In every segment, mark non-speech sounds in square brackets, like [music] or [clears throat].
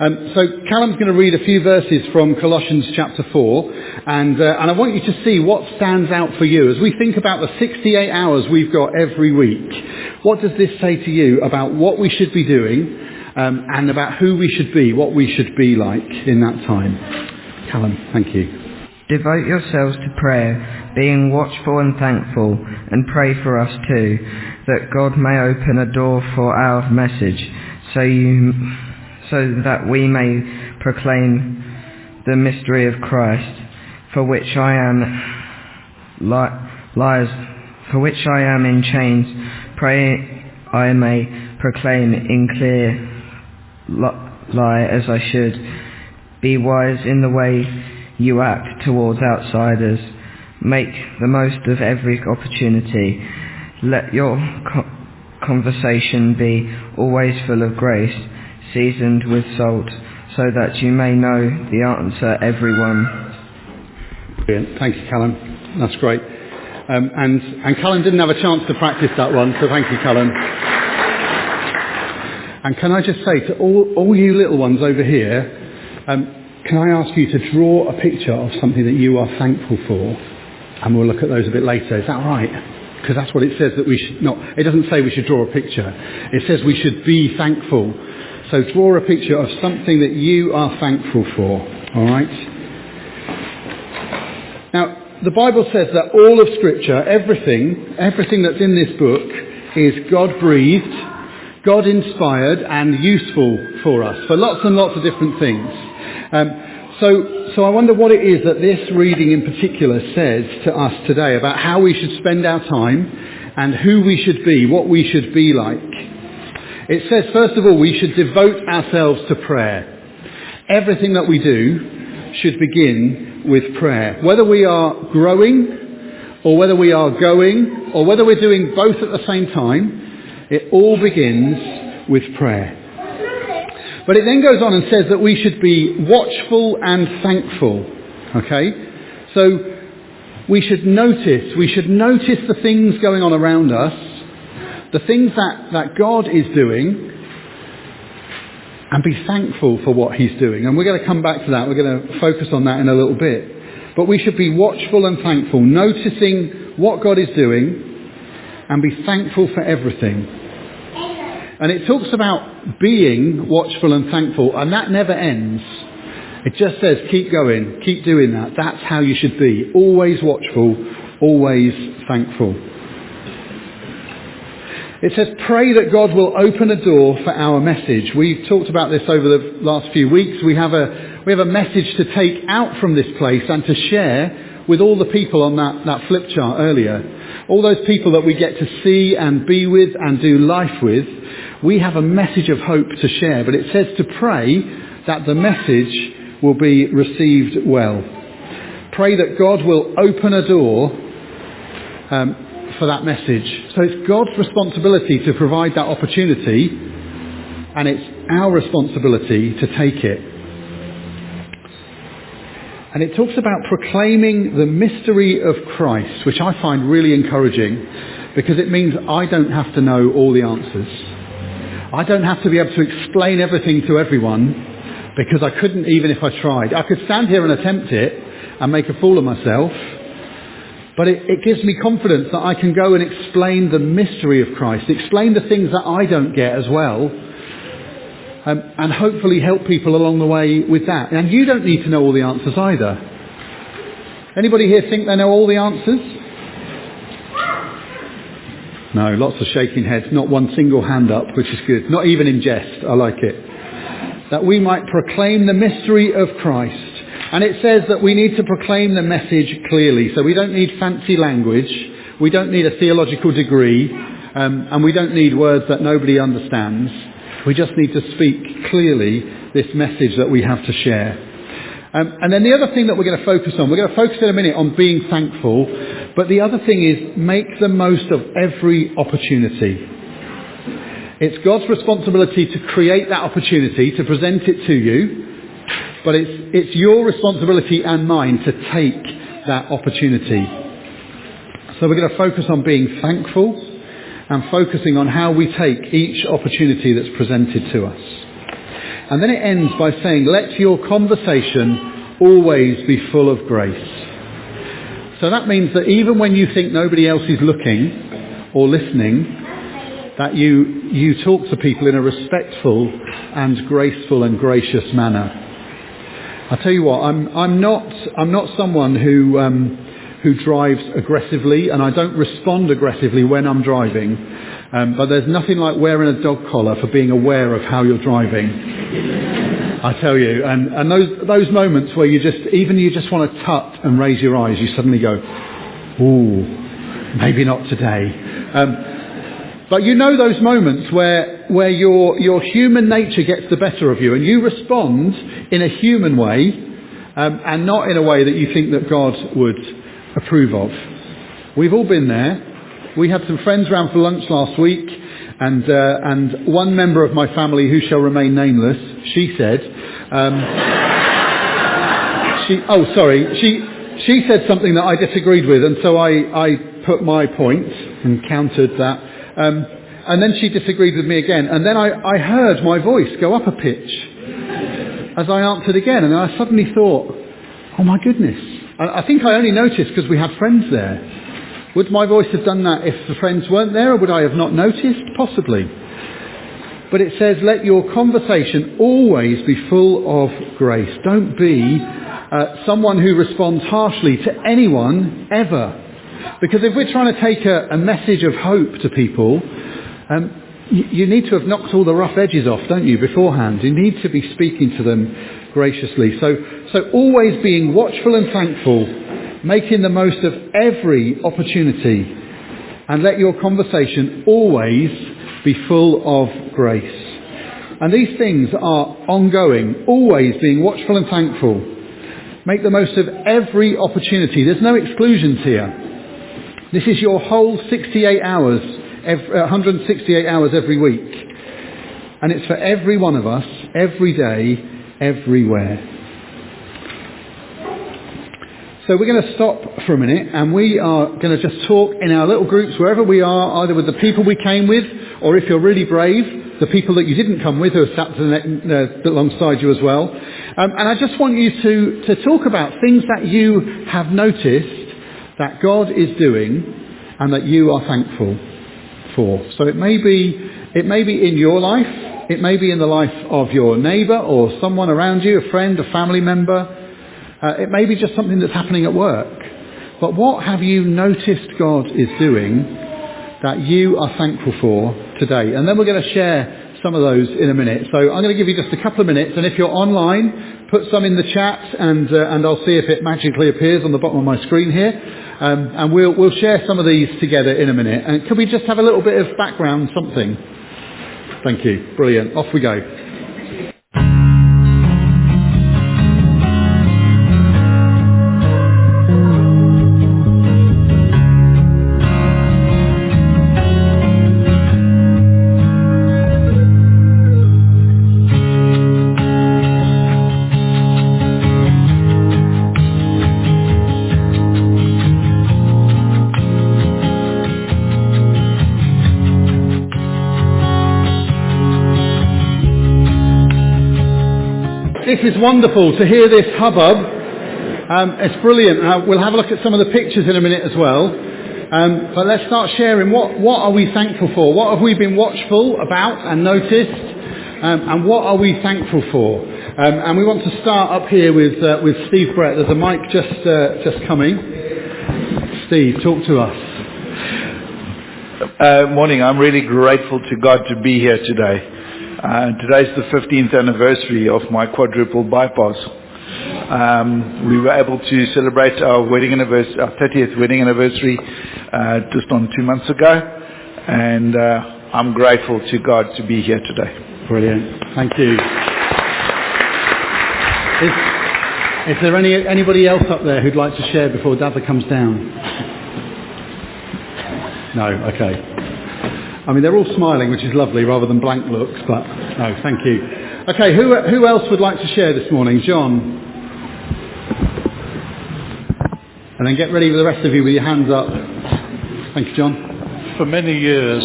Um, so Callum's going to read a few verses from Colossians chapter 4, and, uh, and I want you to see what stands out for you. As we think about the 68 hours we've got every week, what does this say to you about what we should be doing um, and about who we should be, what we should be like in that time? Callum, thank you. Devote yourselves to prayer, being watchful and thankful, and pray for us too, that God may open a door for our message, so you so that we may proclaim the mystery of Christ, for which I am li- for which I am in chains. Pray I may proclaim in clear li- lie as I should. Be wise in the way you act towards outsiders. Make the most of every opportunity. Let your co- conversation be always full of grace seasoned with salt, so that you may know the answer everyone. Brilliant. Thank you, Callum. That's great. Um, and, and Callum didn't have a chance to practice that one, so thank you, Callum. And can I just say to all, all you little ones over here, um, can I ask you to draw a picture of something that you are thankful for? And we'll look at those a bit later. Is that right? Because that's what it says that we should not. It doesn't say we should draw a picture. It says we should be thankful. So draw a picture of something that you are thankful for. All right? Now, the Bible says that all of Scripture, everything, everything that's in this book is God breathed, God inspired, and useful for us, for lots and lots of different things. Um, so, so I wonder what it is that this reading in particular says to us today about how we should spend our time and who we should be, what we should be like. It says, first of all, we should devote ourselves to prayer. Everything that we do should begin with prayer. Whether we are growing, or whether we are going, or whether we're doing both at the same time, it all begins with prayer. But it then goes on and says that we should be watchful and thankful. Okay? So we should notice, we should notice the things going on around us, the things that, that God is doing, and be thankful for what He's doing. And we're going to come back to that. We're going to focus on that in a little bit. But we should be watchful and thankful, noticing what God is doing, and be thankful for everything. And it talks about being watchful and thankful, and that never ends. It just says, keep going, keep doing that. That's how you should be. Always watchful, always thankful. It says, pray that God will open a door for our message. We've talked about this over the last few weeks. We have a, we have a message to take out from this place and to share with all the people on that, that flip chart earlier. All those people that we get to see and be with and do life with. We have a message of hope to share, but it says to pray that the message will be received well. Pray that God will open a door um, for that message. So it's God's responsibility to provide that opportunity, and it's our responsibility to take it. And it talks about proclaiming the mystery of Christ, which I find really encouraging because it means I don't have to know all the answers. I don't have to be able to explain everything to everyone because I couldn't even if I tried. I could stand here and attempt it and make a fool of myself, but it, it, gives me confidence that I can go and explain the mystery of Christ, explain the things that I don't get as well, um, and hopefully help people along the way with that. And you don't need to know all the answers either. Anybody here think they know all the answers? No, lots of shaking heads, not one single hand up, which is good. Not even in jest, I like it. That we might proclaim the mystery of Christ. And it says that we need to proclaim the message clearly. So we don't need fancy language. We don't need a theological degree. Um, and we don't need words that nobody understands. We just need to speak clearly this message that we have to share. Um, and then the other thing that we're going to focus on, we're going to focus in a minute on being thankful. But the other thing is make the most of every opportunity. It's God's responsibility to create that opportunity, to present it to you. But it's, it's your responsibility and mine to take that opportunity. So we're going to focus on being thankful and focusing on how we take each opportunity that's presented to us. And then it ends by saying, let your conversation always be full of grace. So that means that even when you think nobody else is looking or listening, that you, you talk to people in a respectful and graceful and gracious manner. I tell you what, I'm, I'm, not, I'm not someone who, um, who drives aggressively, and I don't respond aggressively when I'm driving. Um, but there's nothing like wearing a dog collar for being aware of how you're driving. I tell you, and, and those, those moments where you just, even you just want to tut and raise your eyes, you suddenly go, ooh, maybe not today. Um, but you know those moments where, where your, your human nature gets the better of you and you respond in a human way um, and not in a way that you think that God would approve of. We've all been there. We had some friends round for lunch last week and, uh, and one member of my family who shall remain nameless, she said, um, she, oh sorry, she, she said something that I disagreed with and so I, I put my point and countered that um, and then she disagreed with me again. And then I, I heard my voice go up a pitch as I answered again. And I suddenly thought, oh my goodness. I, I think I only noticed because we had friends there. Would my voice have done that if the friends weren't there, or would I have not noticed? Possibly. But it says, let your conversation always be full of grace. Don't be uh, someone who responds harshly to anyone ever. Because if we're trying to take a, a message of hope to people, um, you, you need to have knocked all the rough edges off, don't you, beforehand? You need to be speaking to them graciously. So, so always being watchful and thankful, making the most of every opportunity, and let your conversation always be full of grace. And these things are ongoing, always being watchful and thankful. Make the most of every opportunity. There's no exclusions here. This is your whole 68 hours, 168 hours every week. And it's for every one of us, every day, everywhere. So we're going to stop for a minute and we are going to just talk in our little groups wherever we are, either with the people we came with or if you're really brave, the people that you didn't come with who are sat uh, alongside you as well. Um, and I just want you to, to talk about things that you have noticed that God is doing and that you are thankful for. So it may be, it may be in your life, it may be in the life of your neighbour or someone around you, a friend, a family member. Uh, it may be just something that's happening at work. But what have you noticed God is doing that you are thankful for today? And then we're going to share some of those in a minute. So I'm going to give you just a couple of minutes, and if you're online, put some in the chat, and uh, and I'll see if it magically appears on the bottom of my screen here. Um, and we'll, we'll share some of these together in a minute. And can we just have a little bit of background, something? Thank you. Brilliant. Off we go. Is wonderful to hear this hubbub. Um, it's brilliant. Uh, we'll have a look at some of the pictures in a minute as well. Um, but let's start sharing what, what are we thankful for? What have we been watchful about and noticed? Um, and what are we thankful for? Um, and we want to start up here with, uh, with Steve Brett. There's a mic just, uh, just coming. Steve, talk to us. Uh, morning. I'm really grateful to God to be here today. Uh, today's the 15th anniversary of my quadruple bypass. Um, we were able to celebrate our wedding anniversary, our 30th wedding anniversary, uh, just on two months ago, and uh, I'm grateful to God to be here today. Brilliant. Thank you. Is, is there any anybody else up there who'd like to share before Dada comes down? No. Okay. I mean, they're all smiling, which is lovely, rather than blank looks, but no, thank you. Okay, who, who else would like to share this morning? John. And then get ready for the rest of you with your hands up. Thank you, John. For many years,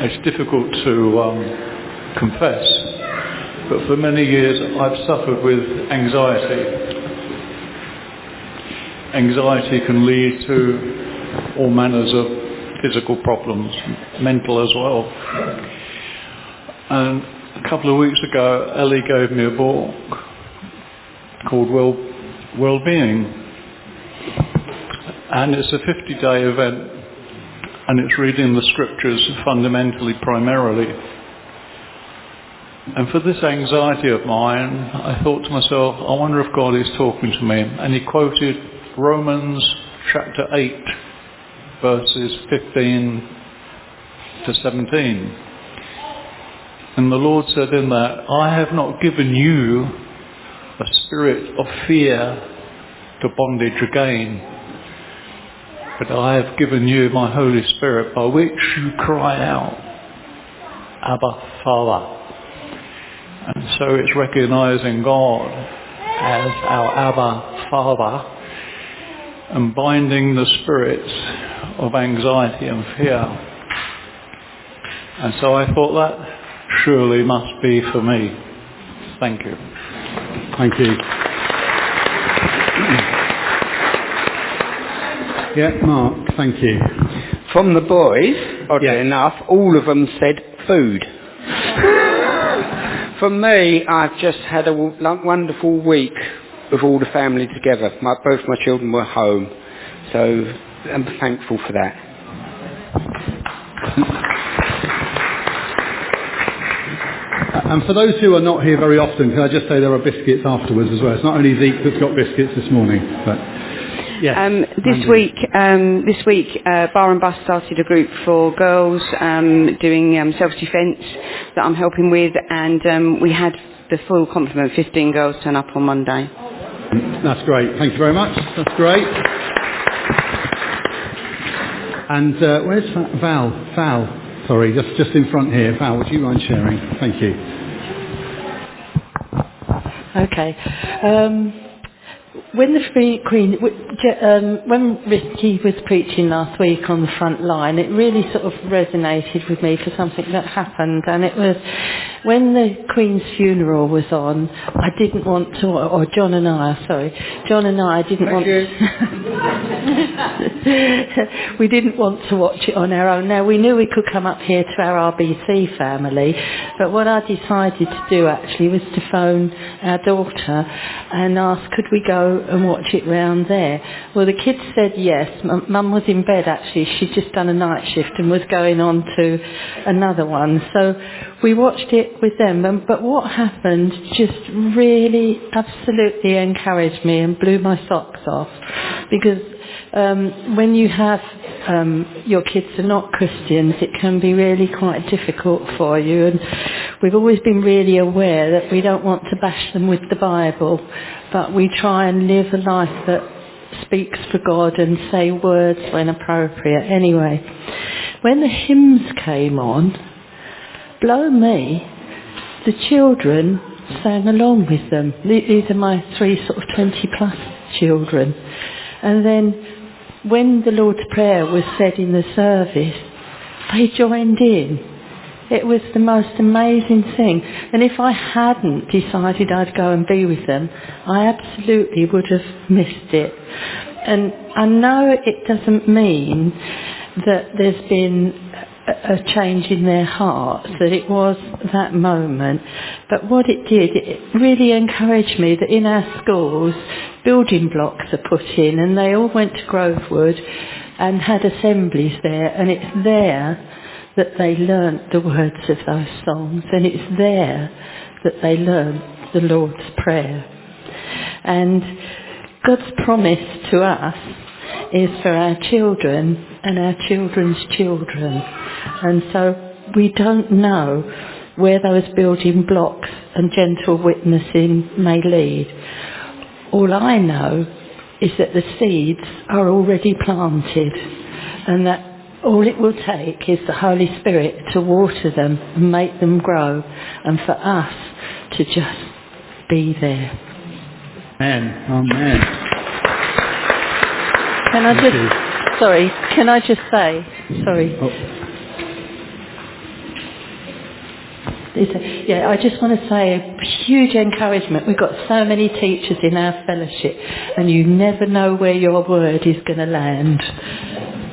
it's difficult to um, confess but for many years I've suffered with anxiety. Anxiety can lead to all manners of physical problems, mental as well. And a couple of weeks ago, Ellie gave me a book called Well Well-Being, and it's a 50-day event, and it's reading the scriptures fundamentally, primarily. And for this anxiety of mine, I thought to myself, I wonder if God is talking to me. And he quoted Romans chapter 8, verses 15 to 17. And the Lord said in that, I have not given you a spirit of fear to bondage again, but I have given you my Holy Spirit by which you cry out, Abba Father. And so it's recognizing God as our Abba Father and binding the spirits of anxiety and fear. And so I thought that surely must be for me. Thank you. Thank you. Yeah, Mark, thank you. From the boys, oddly Yeah. enough, all of them said food. [laughs] For me, I've just had a wonderful week with all the family together. My, both my children were home, so I'm thankful for that. And for those who are not here very often, can I just say there are biscuits afterwards as well. It's not only Zeke that's got biscuits this morning, but yes. Um, this week, um, this week, uh, Bar and Bus started a group for girls um, doing um, self-defence that I'm helping with, and um, we had the full complement, 15 girls turn up on Monday. That's great. Thank you very much. That's great. And uh, where's Va- Val? Val, sorry, just just in front here. Val, would you mind sharing? Thank you. Okay. Um, when the free Queen, um, when Ricky was preaching last week on the front line, it really sort of resonated with me for something that happened, and it was when the Queen's funeral was on. I didn't want to, or John and I, sorry, John and I didn't want. [laughs] we didn't want to watch it on our own. Now we knew we could come up here to our RBC family, but what I decided to do actually was to phone our daughter and ask could we go and watch it round there. Well, the kids said yes. M- Mum was in bed actually. She'd just done a night shift and was going on to another one. So we watched it with them. And, but what happened just really absolutely encouraged me and blew my socks off because um, when you have um, your kids are not Christians, it can be really quite difficult for you. And we've always been really aware that we don't want to bash them with the Bible, but we try and live a life that speaks for God and say words when appropriate. Anyway, when the hymns came on, blow me, the children sang along with them. These are my three sort of 20 plus children. And then when the Lord's Prayer was said in the service, they joined in. It was the most amazing thing. And if I hadn't decided I'd go and be with them, I absolutely would have missed it. And I know it doesn't mean that there's been a change in their hearts, that it was that moment. But what it did, it really encouraged me that in our schools, building blocks are put in and they all went to Grovewood and had assemblies there and it's there that they learnt the words of those songs and it's there that they learnt the Lord's Prayer. And God's promise to us is for our children and our children's children. And so we don't know where those building blocks and gentle witnessing may lead. All I know is that the seeds are already planted and that all it will take is the Holy Spirit to water them and make them grow and for us to just be there. Amen. Amen. Can I Thank just, you. sorry, can I just say, sorry, Oh, Yeah, I just want to say a huge encouragement. We've got so many teachers in our fellowship, and you never know where your word is going to land.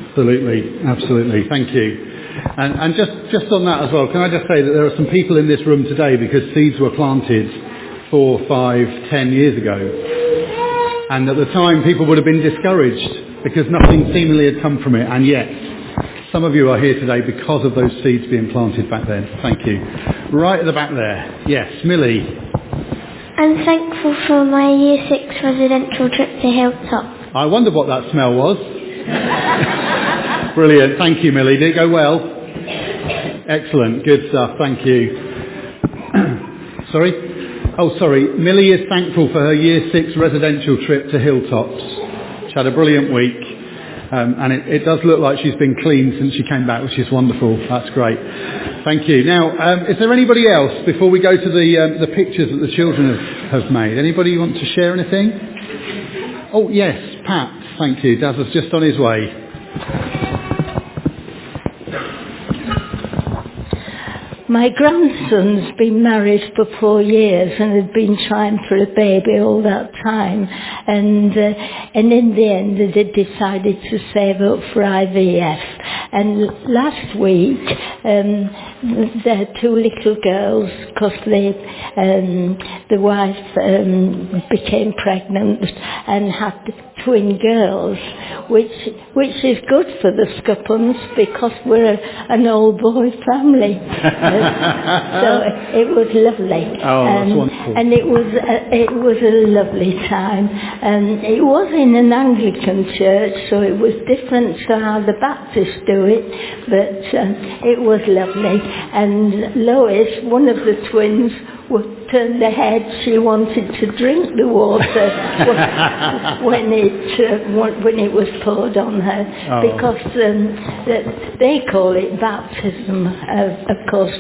Absolutely, absolutely. Thank you. And, and just, just on that as well, can I just say that there are some people in this room today because seeds were planted four, five, ten years ago. And at the time people would have been discouraged because nothing seemingly had come from it. And yet, some of you are here today because of those seeds being planted back then. Thank you. Right at the back there. Yes, Millie. I'm thankful for my Year 6 residential trip to Hilltop. I wonder what that smell was. Brilliant. Thank you, Millie. Did it go well? Excellent. Good stuff. Thank you. [clears throat] sorry? Oh, sorry. Millie is thankful for her Year 6 residential trip to Hilltops. She had a brilliant week. Um, and it, it does look like she's been clean since she came back, which is wonderful. That's great. Thank you. Now, um, is there anybody else before we go to the, um, the pictures that the children have, have made? Anybody want to share anything? Oh, yes, Pat. Thank you. Daz was just on his way. My grandson's been married for four years and had been trying for a baby all that time. And, uh, and in the end they decided to save up for IVF. And last week um, their two little girls, because um, the wife um, became pregnant and had twin girls, which which is good for the Scuppums because we're a, an old boy family. [laughs] So it was lovely. Oh, that's Um, wonderful. And it was a, it was a lovely time. And it was in an Anglican church, so it was different to how the Baptists do it, but um, it was lovely. And Lois, one of the twins, would turn the head. She wanted to drink the water [laughs] when it uh, when it was poured on her Oh. because um, that- they call it baptism. Uh, of course,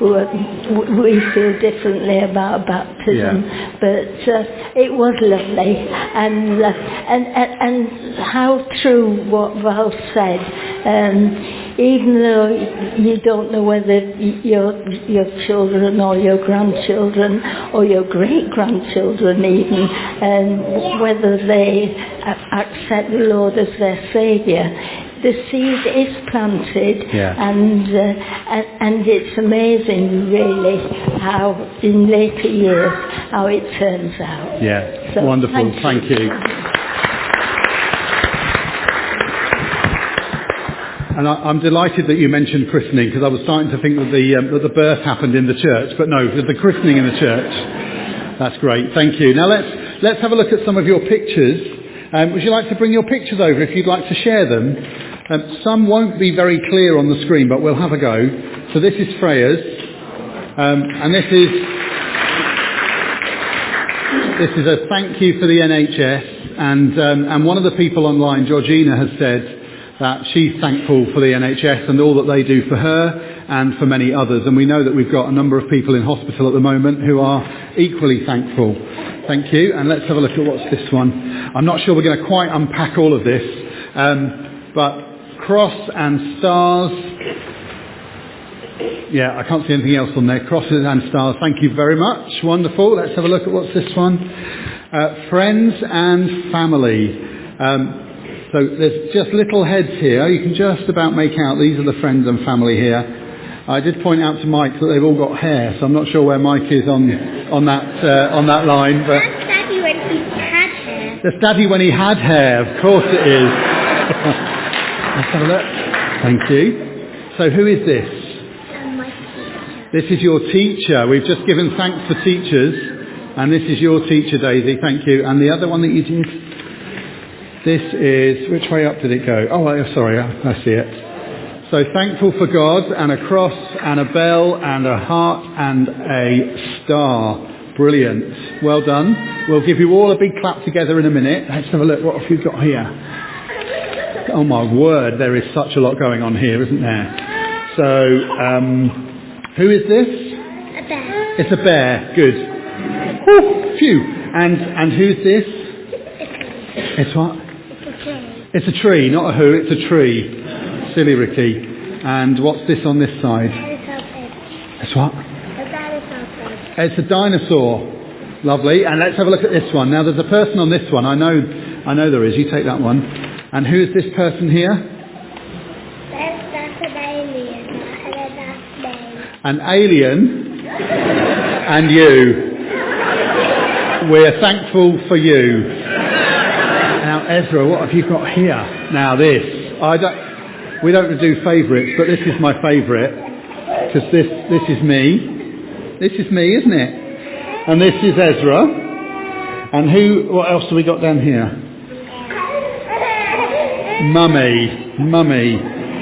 we, feel differently about baptism, but uh, it was lovely, and, uh, and and and how true what Val said. Um, even though you don't know whether your your children or your grandchildren or your great grandchildren even um, whether they accept the Lord as their saviour the seed is planted Yeah. and, uh, and and it's amazing really how in later years how it turns out Yeah, So, wonderful. thank Thank you. And I, I'm delighted that you mentioned christening because I was starting to think that the, um, that the birth happened in the church, but no, the christening in the church. That's great. Thank you. Now let's, let's have a look at some of your pictures. Um, would you like to bring your pictures over if you'd like to share them? Um, some won't be very clear on the screen, but we'll have a go. So this is Freya's, um, and this is this is a thank you for the NHS, and um, and one of the people online, Georgina, has said that she's thankful for the NHS and all that they do for her and for many others. And we know that we've got a number of people in hospital at the moment who are equally thankful. Thank you. And let's have a look at what's this one. I'm not sure we're going to quite unpack all of this, um, but cross and stars. Yeah, I can't see anything else on there. Crosses and stars. Thank you very much. Wonderful. Let's have a look at what's this one. Uh, friends and family. Um, so there's just little heads here. You can just about make out these are the friends and family here. I did point out to Mike that they've all got hair, so I'm not sure where Mike is on on that uh, on that line. But That's Daddy when he had hair. that's Daddy when he had hair. Of course it is. [laughs] Let's have a look. Thank you. So who is this? My. This is your teacher. We've just given thanks for teachers, and this is your teacher, Daisy. Thank you. And the other one that you did, this is which way up did it go? Oh, I- sorry, I, I see it. So thankful for God and a cross and a bell and a heart and a star. Brilliant. Well done. We'll give you all a big clap together in a minute. Let's have a look. What have you got here? Oh my word, there is such a lot going on here, isn't there? So, um, who is this? A bear. It's a bear. Good. Whew, phew. And and who's this? It's what? It's a tree. Not a who. It's a tree. Silly Ricky. And what's this on this side? It's what? It's a dinosaur. Lovely. And let's have a look at this one. Now there's a person on this one. I know, I know there is. You take that one. And who is this person here? That's, that's an alien. That's me. An alien. and you. We're thankful for you. Ezra, what have you got here? Now this. I don't, we don't do favourites, but this is my favourite. Because this, this is me. This is me, isn't it? And this is Ezra. And who, what else have we got down here? Mummy. Mummy.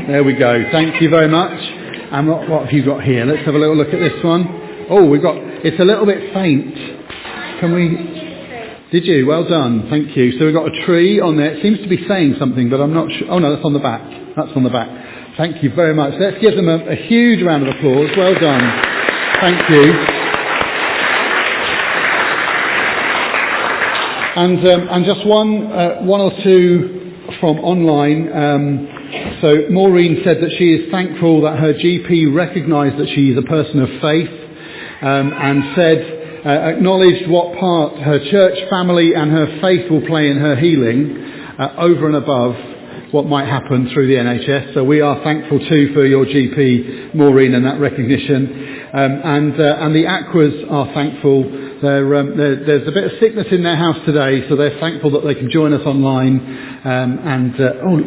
There we go. Thank you very much. And what, what have you got here? Let's have a little look at this one. Oh, we've got, it's a little bit faint. Can we, did you? Well done. Thank you. So we've got a tree on there. It seems to be saying something, but I'm not sure. Oh no, that's on the back. That's on the back. Thank you very much. Let's give them a, a huge round of applause. Well done. Thank you. And, um, and just one, uh, one or two from online. Um, so Maureen said that she is thankful that her GP recognised that she is a person of faith um, and said, uh, acknowledged what part her church family and her faith will play in her healing uh, over and above what might happen through the NHS. So we are thankful too for your GP, Maureen, and that recognition. Um, and, uh, and the Aquas are thankful um, there's a bit of sickness in their house today, so they're thankful that they can join us online. Um, and uh, oh,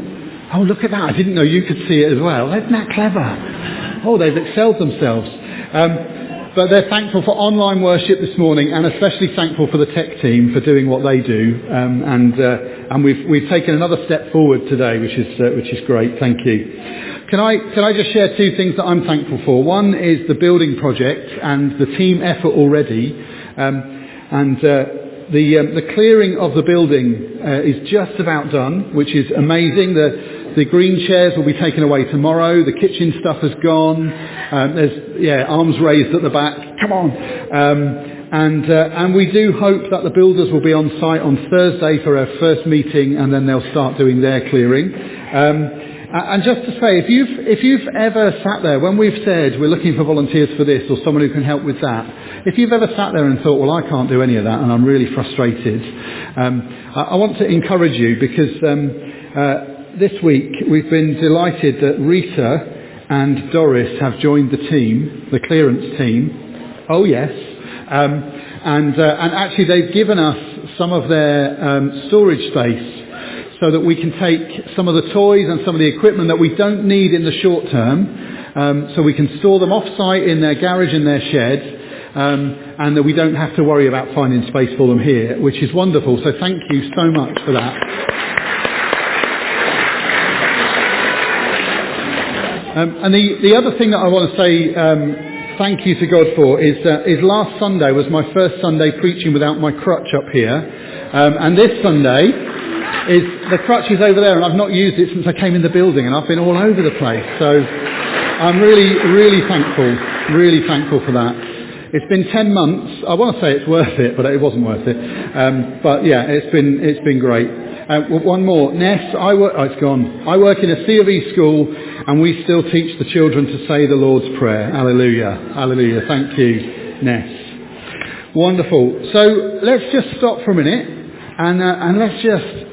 oh, look at that! I didn't know you could see it as well. Isn't that clever? Oh, they've excelled themselves. But they're thankful for online worship this morning, and especially thankful for the tech team for doing what they do. Um, and uh, and we've we've taken another step forward today, which is uh, which is great. Thank you. Can I, can I just share two things that I'm thankful for? One is the building project and the team effort already. Um, and uh, the, um, the clearing of the building uh, is just about done, which is amazing. The, the green chairs will be taken away tomorrow. The kitchen stuff has gone. Um, there's yeah, arms raised at the back. Come on. Um, and, uh, and we do hope that the builders will be on site on Thursday for our first meeting, and then they'll start doing their clearing. Um, and just to say, if you've, if you've ever sat there, when we've said we're looking for volunteers for this or someone who can help with that, if you've ever sat there and thought, well, I can't do any of that and I'm really frustrated, um, I, I, want to encourage you because um, uh, this week we've been delighted that Rita and Doris have joined the team, the clearance team. Oh yes. Um, and, uh, and actually they've given us some of their um, storage space so that we can take some of the toys and some of the equipment that we don't need in the short term, um, so we can store them off-site in their garage in their shed, um, and that we don't have to worry about finding space for them here, which is wonderful. So thank you so much for that. Um, and the, the other thing that I want to say um, thank you to God for is, uh, is last Sunday was my first Sunday preaching without my crutch up here. Um, and this Sunday is the crutch is over there, and I've not used it since I came in the building, and I've been all over the place. So I'm really, really thankful, really thankful for that. It's been 10 months. I want to say it's worth it, but it wasn't worth it. Um, but yeah, it's been, it's been great. Uh, one more. Ness, I work, oh, it's gone. I work in a C of E school and we still teach the children to say the Lord's Prayer. Hallelujah. Hallelujah. Thank you, Ness. Wonderful. So let's just stop for a minute and, uh, and let's just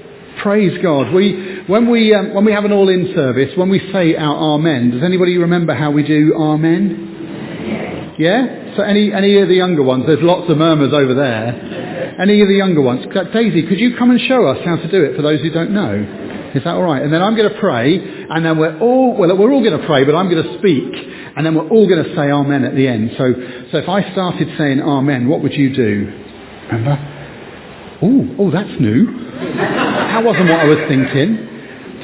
Praise God. We, when, we, um, when we have an all-in service, when we say our Amen, does anybody remember how we do Amen? Yeah? So any, any of the younger ones, there's lots of murmurs over there. Any of the younger ones. Daisy, could you come and show us how to do it for those who don't know? Is that all right? And then I'm going to pray, and then we're all, well, we're all going to pray, but I'm going to speak, and then we're all going to say Amen at the end. So, so if I started saying Amen, what would you do? Remember? Oh, oh, that's new. That wasn't what I was thinking.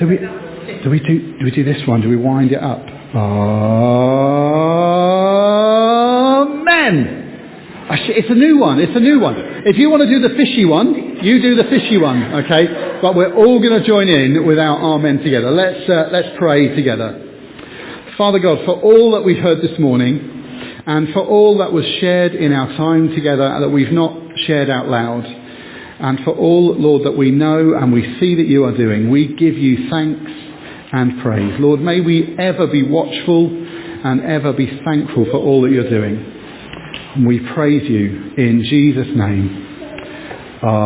Do we, do we do, do we do this one? Do we wind it up? Amen. It's a new one. It's a new one. If you want to do the fishy one, you do the fishy one, okay? But we're all going to join in with our amen together. Let's, uh, let's pray together. Father God, for all that we've heard this morning, and for all that was shared in our time together that we've not shared out loud, and for all, Lord, that we know and we see that you are doing, we give you thanks and praise. Lord, may we ever be watchful and ever be thankful for all that you're doing. We praise you in Jesus' name. Amen.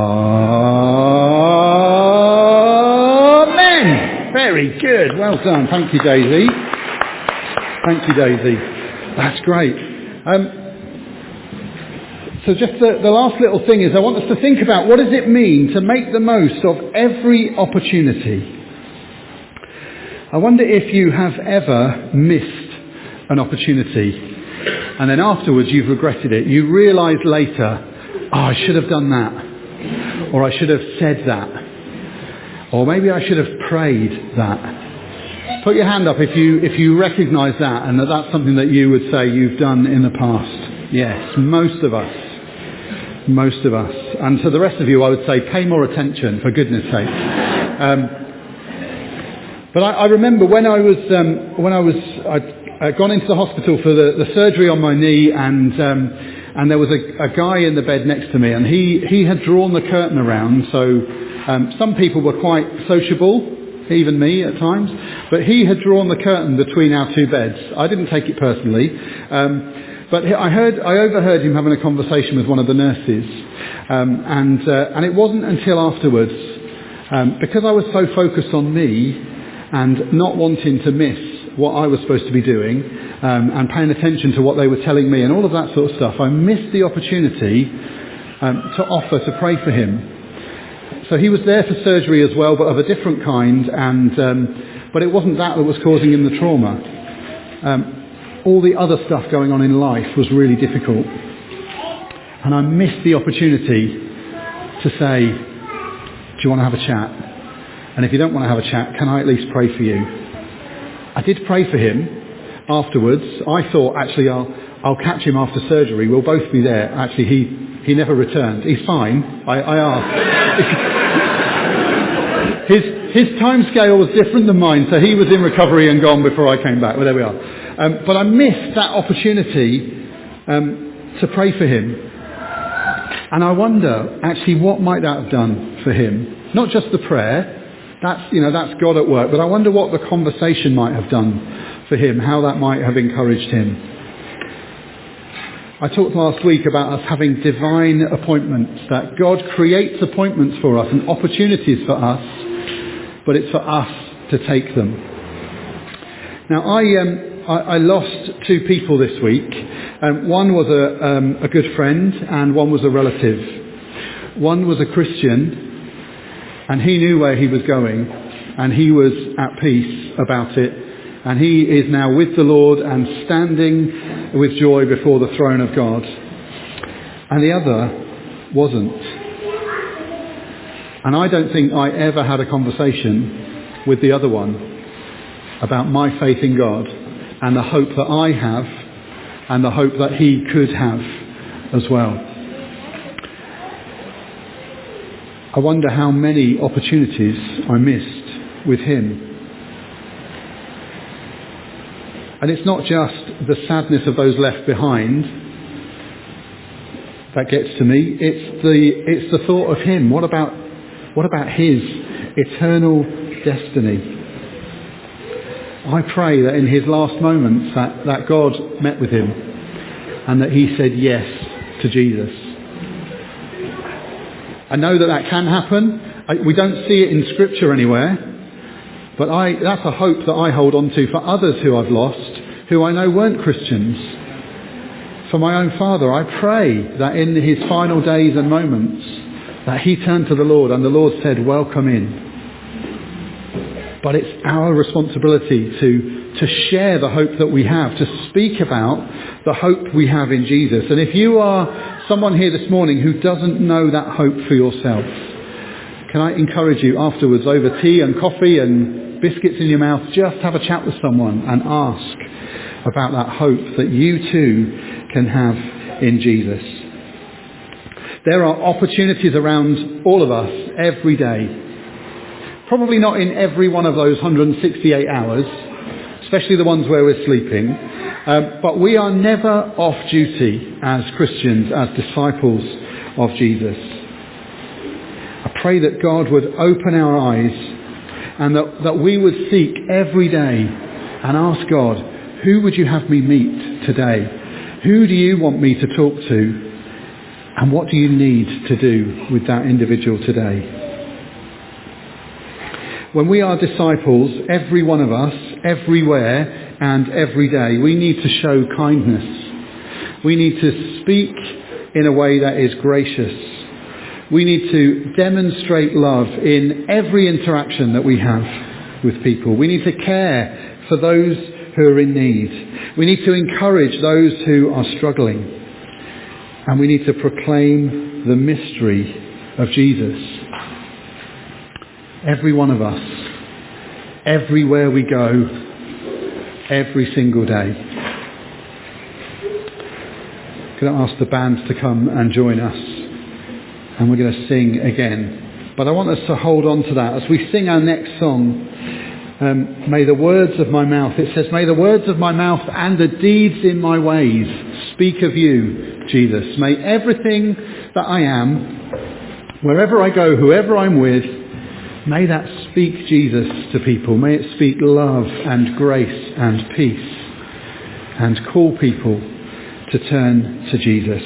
Very good. Well done. Thank you, Daisy. Thank you, Daisy. That's great. Um, so just the, the last little thing is I want us to think about what does it mean to make the most of every opportunity. I wonder if you have ever missed an opportunity and then afterwards you've regretted it. You realise later, oh, I should have done that. Or I should have said that. Or maybe I should have prayed that. Put your hand up if you, if you recognise that and that that's something that you would say you've done in the past. Yes, most of us. Most of us. And to the rest of you, I would say pay more attention, for goodness sake. Um, but I, I, remember when I was, um, when I was, I'd, I'd, gone into the hospital for the, the surgery on my knee and, um, and there was a, a, guy in the bed next to me and he, he had drawn the curtain around so um, some people were quite sociable, even me at times, but he had drawn the curtain between our two beds. I didn't take it personally, um, but I heard, I overheard him having a conversation with one of the nurses, um, and uh, and it wasn't until afterwards, um, because I was so focused on me and not wanting to miss what I was supposed to be doing, um, and paying attention to what they were telling me and all of that sort of stuff, I missed the opportunity um, to offer to pray for him. So he was there for surgery as well, but of a different kind, and um, but it wasn't that that was causing him the trauma. Um, all the other stuff going on in life was really difficult, and I missed the opportunity to say, "Do you want to have a chat?" And if you don't want to have a chat, can I at least pray for you? I did pray for him afterwards. I thought actually I'll I'll catch him after surgery. We'll both be there. Actually, he he never returned. He's fine. I, I asked. [laughs] his, his time scale was different than mine, so he was in recovery and gone before I came back. Well, there we are. Um, but I missed that opportunity um, to pray for him. And I wonder, actually, what might that have done for him? Not just the prayer, that's, you know, that's God at work, but I wonder what the conversation might have done for him, how that might have encouraged him. I talked last week about us having divine appointments, that God creates appointments for us and opportunities for us, but it's for us to take them. Now, I, um, I, I lost two people this week. Um, one was a, um, a good friend and one was a relative. One was a Christian and he knew where he was going and he was at peace about it and he is now with the Lord and standing with joy before the throne of God. And the other wasn't. And I don't think I ever had a conversation with the other one about my faith in God and the hope that I have and the hope that he could have as well. I wonder how many opportunities I missed with him And it's not just the sadness of those left behind that gets to me. It's the, it's the thought of him. What about, what about his eternal destiny? I pray that in his last moments that, that God met with him and that he said yes to Jesus. I know that that can happen. I, we don't see it in scripture anywhere. But I, that's a hope that I hold on to for others who I've lost, who I know weren't Christians. For my own father, I pray that in his final days and moments, that he turned to the Lord and the Lord said, welcome in. But it's our responsibility to, to share the hope that we have, to speak about the hope we have in Jesus. And if you are someone here this morning who doesn't know that hope for yourself, can I encourage you afterwards over tea and coffee and biscuits in your mouth, just have a chat with someone and ask about that hope that you too can have in Jesus. There are opportunities around all of us every day. Probably not in every one of those 168 hours, especially the ones where we're sleeping. Um, but we are never off duty as Christians, as disciples of Jesus. I pray that God would open our eyes and that, that we would seek every day and ask God, who would you have me meet today? Who do you want me to talk to? And what do you need to do with that individual today? When we are disciples, every one of us, everywhere and every day, we need to show kindness. We need to speak in a way that is gracious. We need to demonstrate love in every interaction that we have with people. We need to care for those who are in need. We need to encourage those who are struggling. And we need to proclaim the mystery of Jesus. Every one of us, everywhere we go, every single day. Going to ask the band to come and join us? And we're going to sing again. But I want us to hold on to that as we sing our next song. Um, may the words of my mouth, it says, may the words of my mouth and the deeds in my ways speak of you, Jesus. May everything that I am, wherever I go, whoever I'm with, may that speak Jesus to people. May it speak love and grace and peace and call people to turn to Jesus.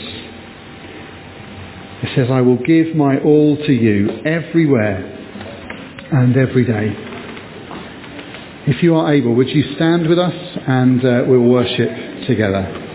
It says, I will give my all to you everywhere and every day. If you are able, would you stand with us and uh, we'll worship together.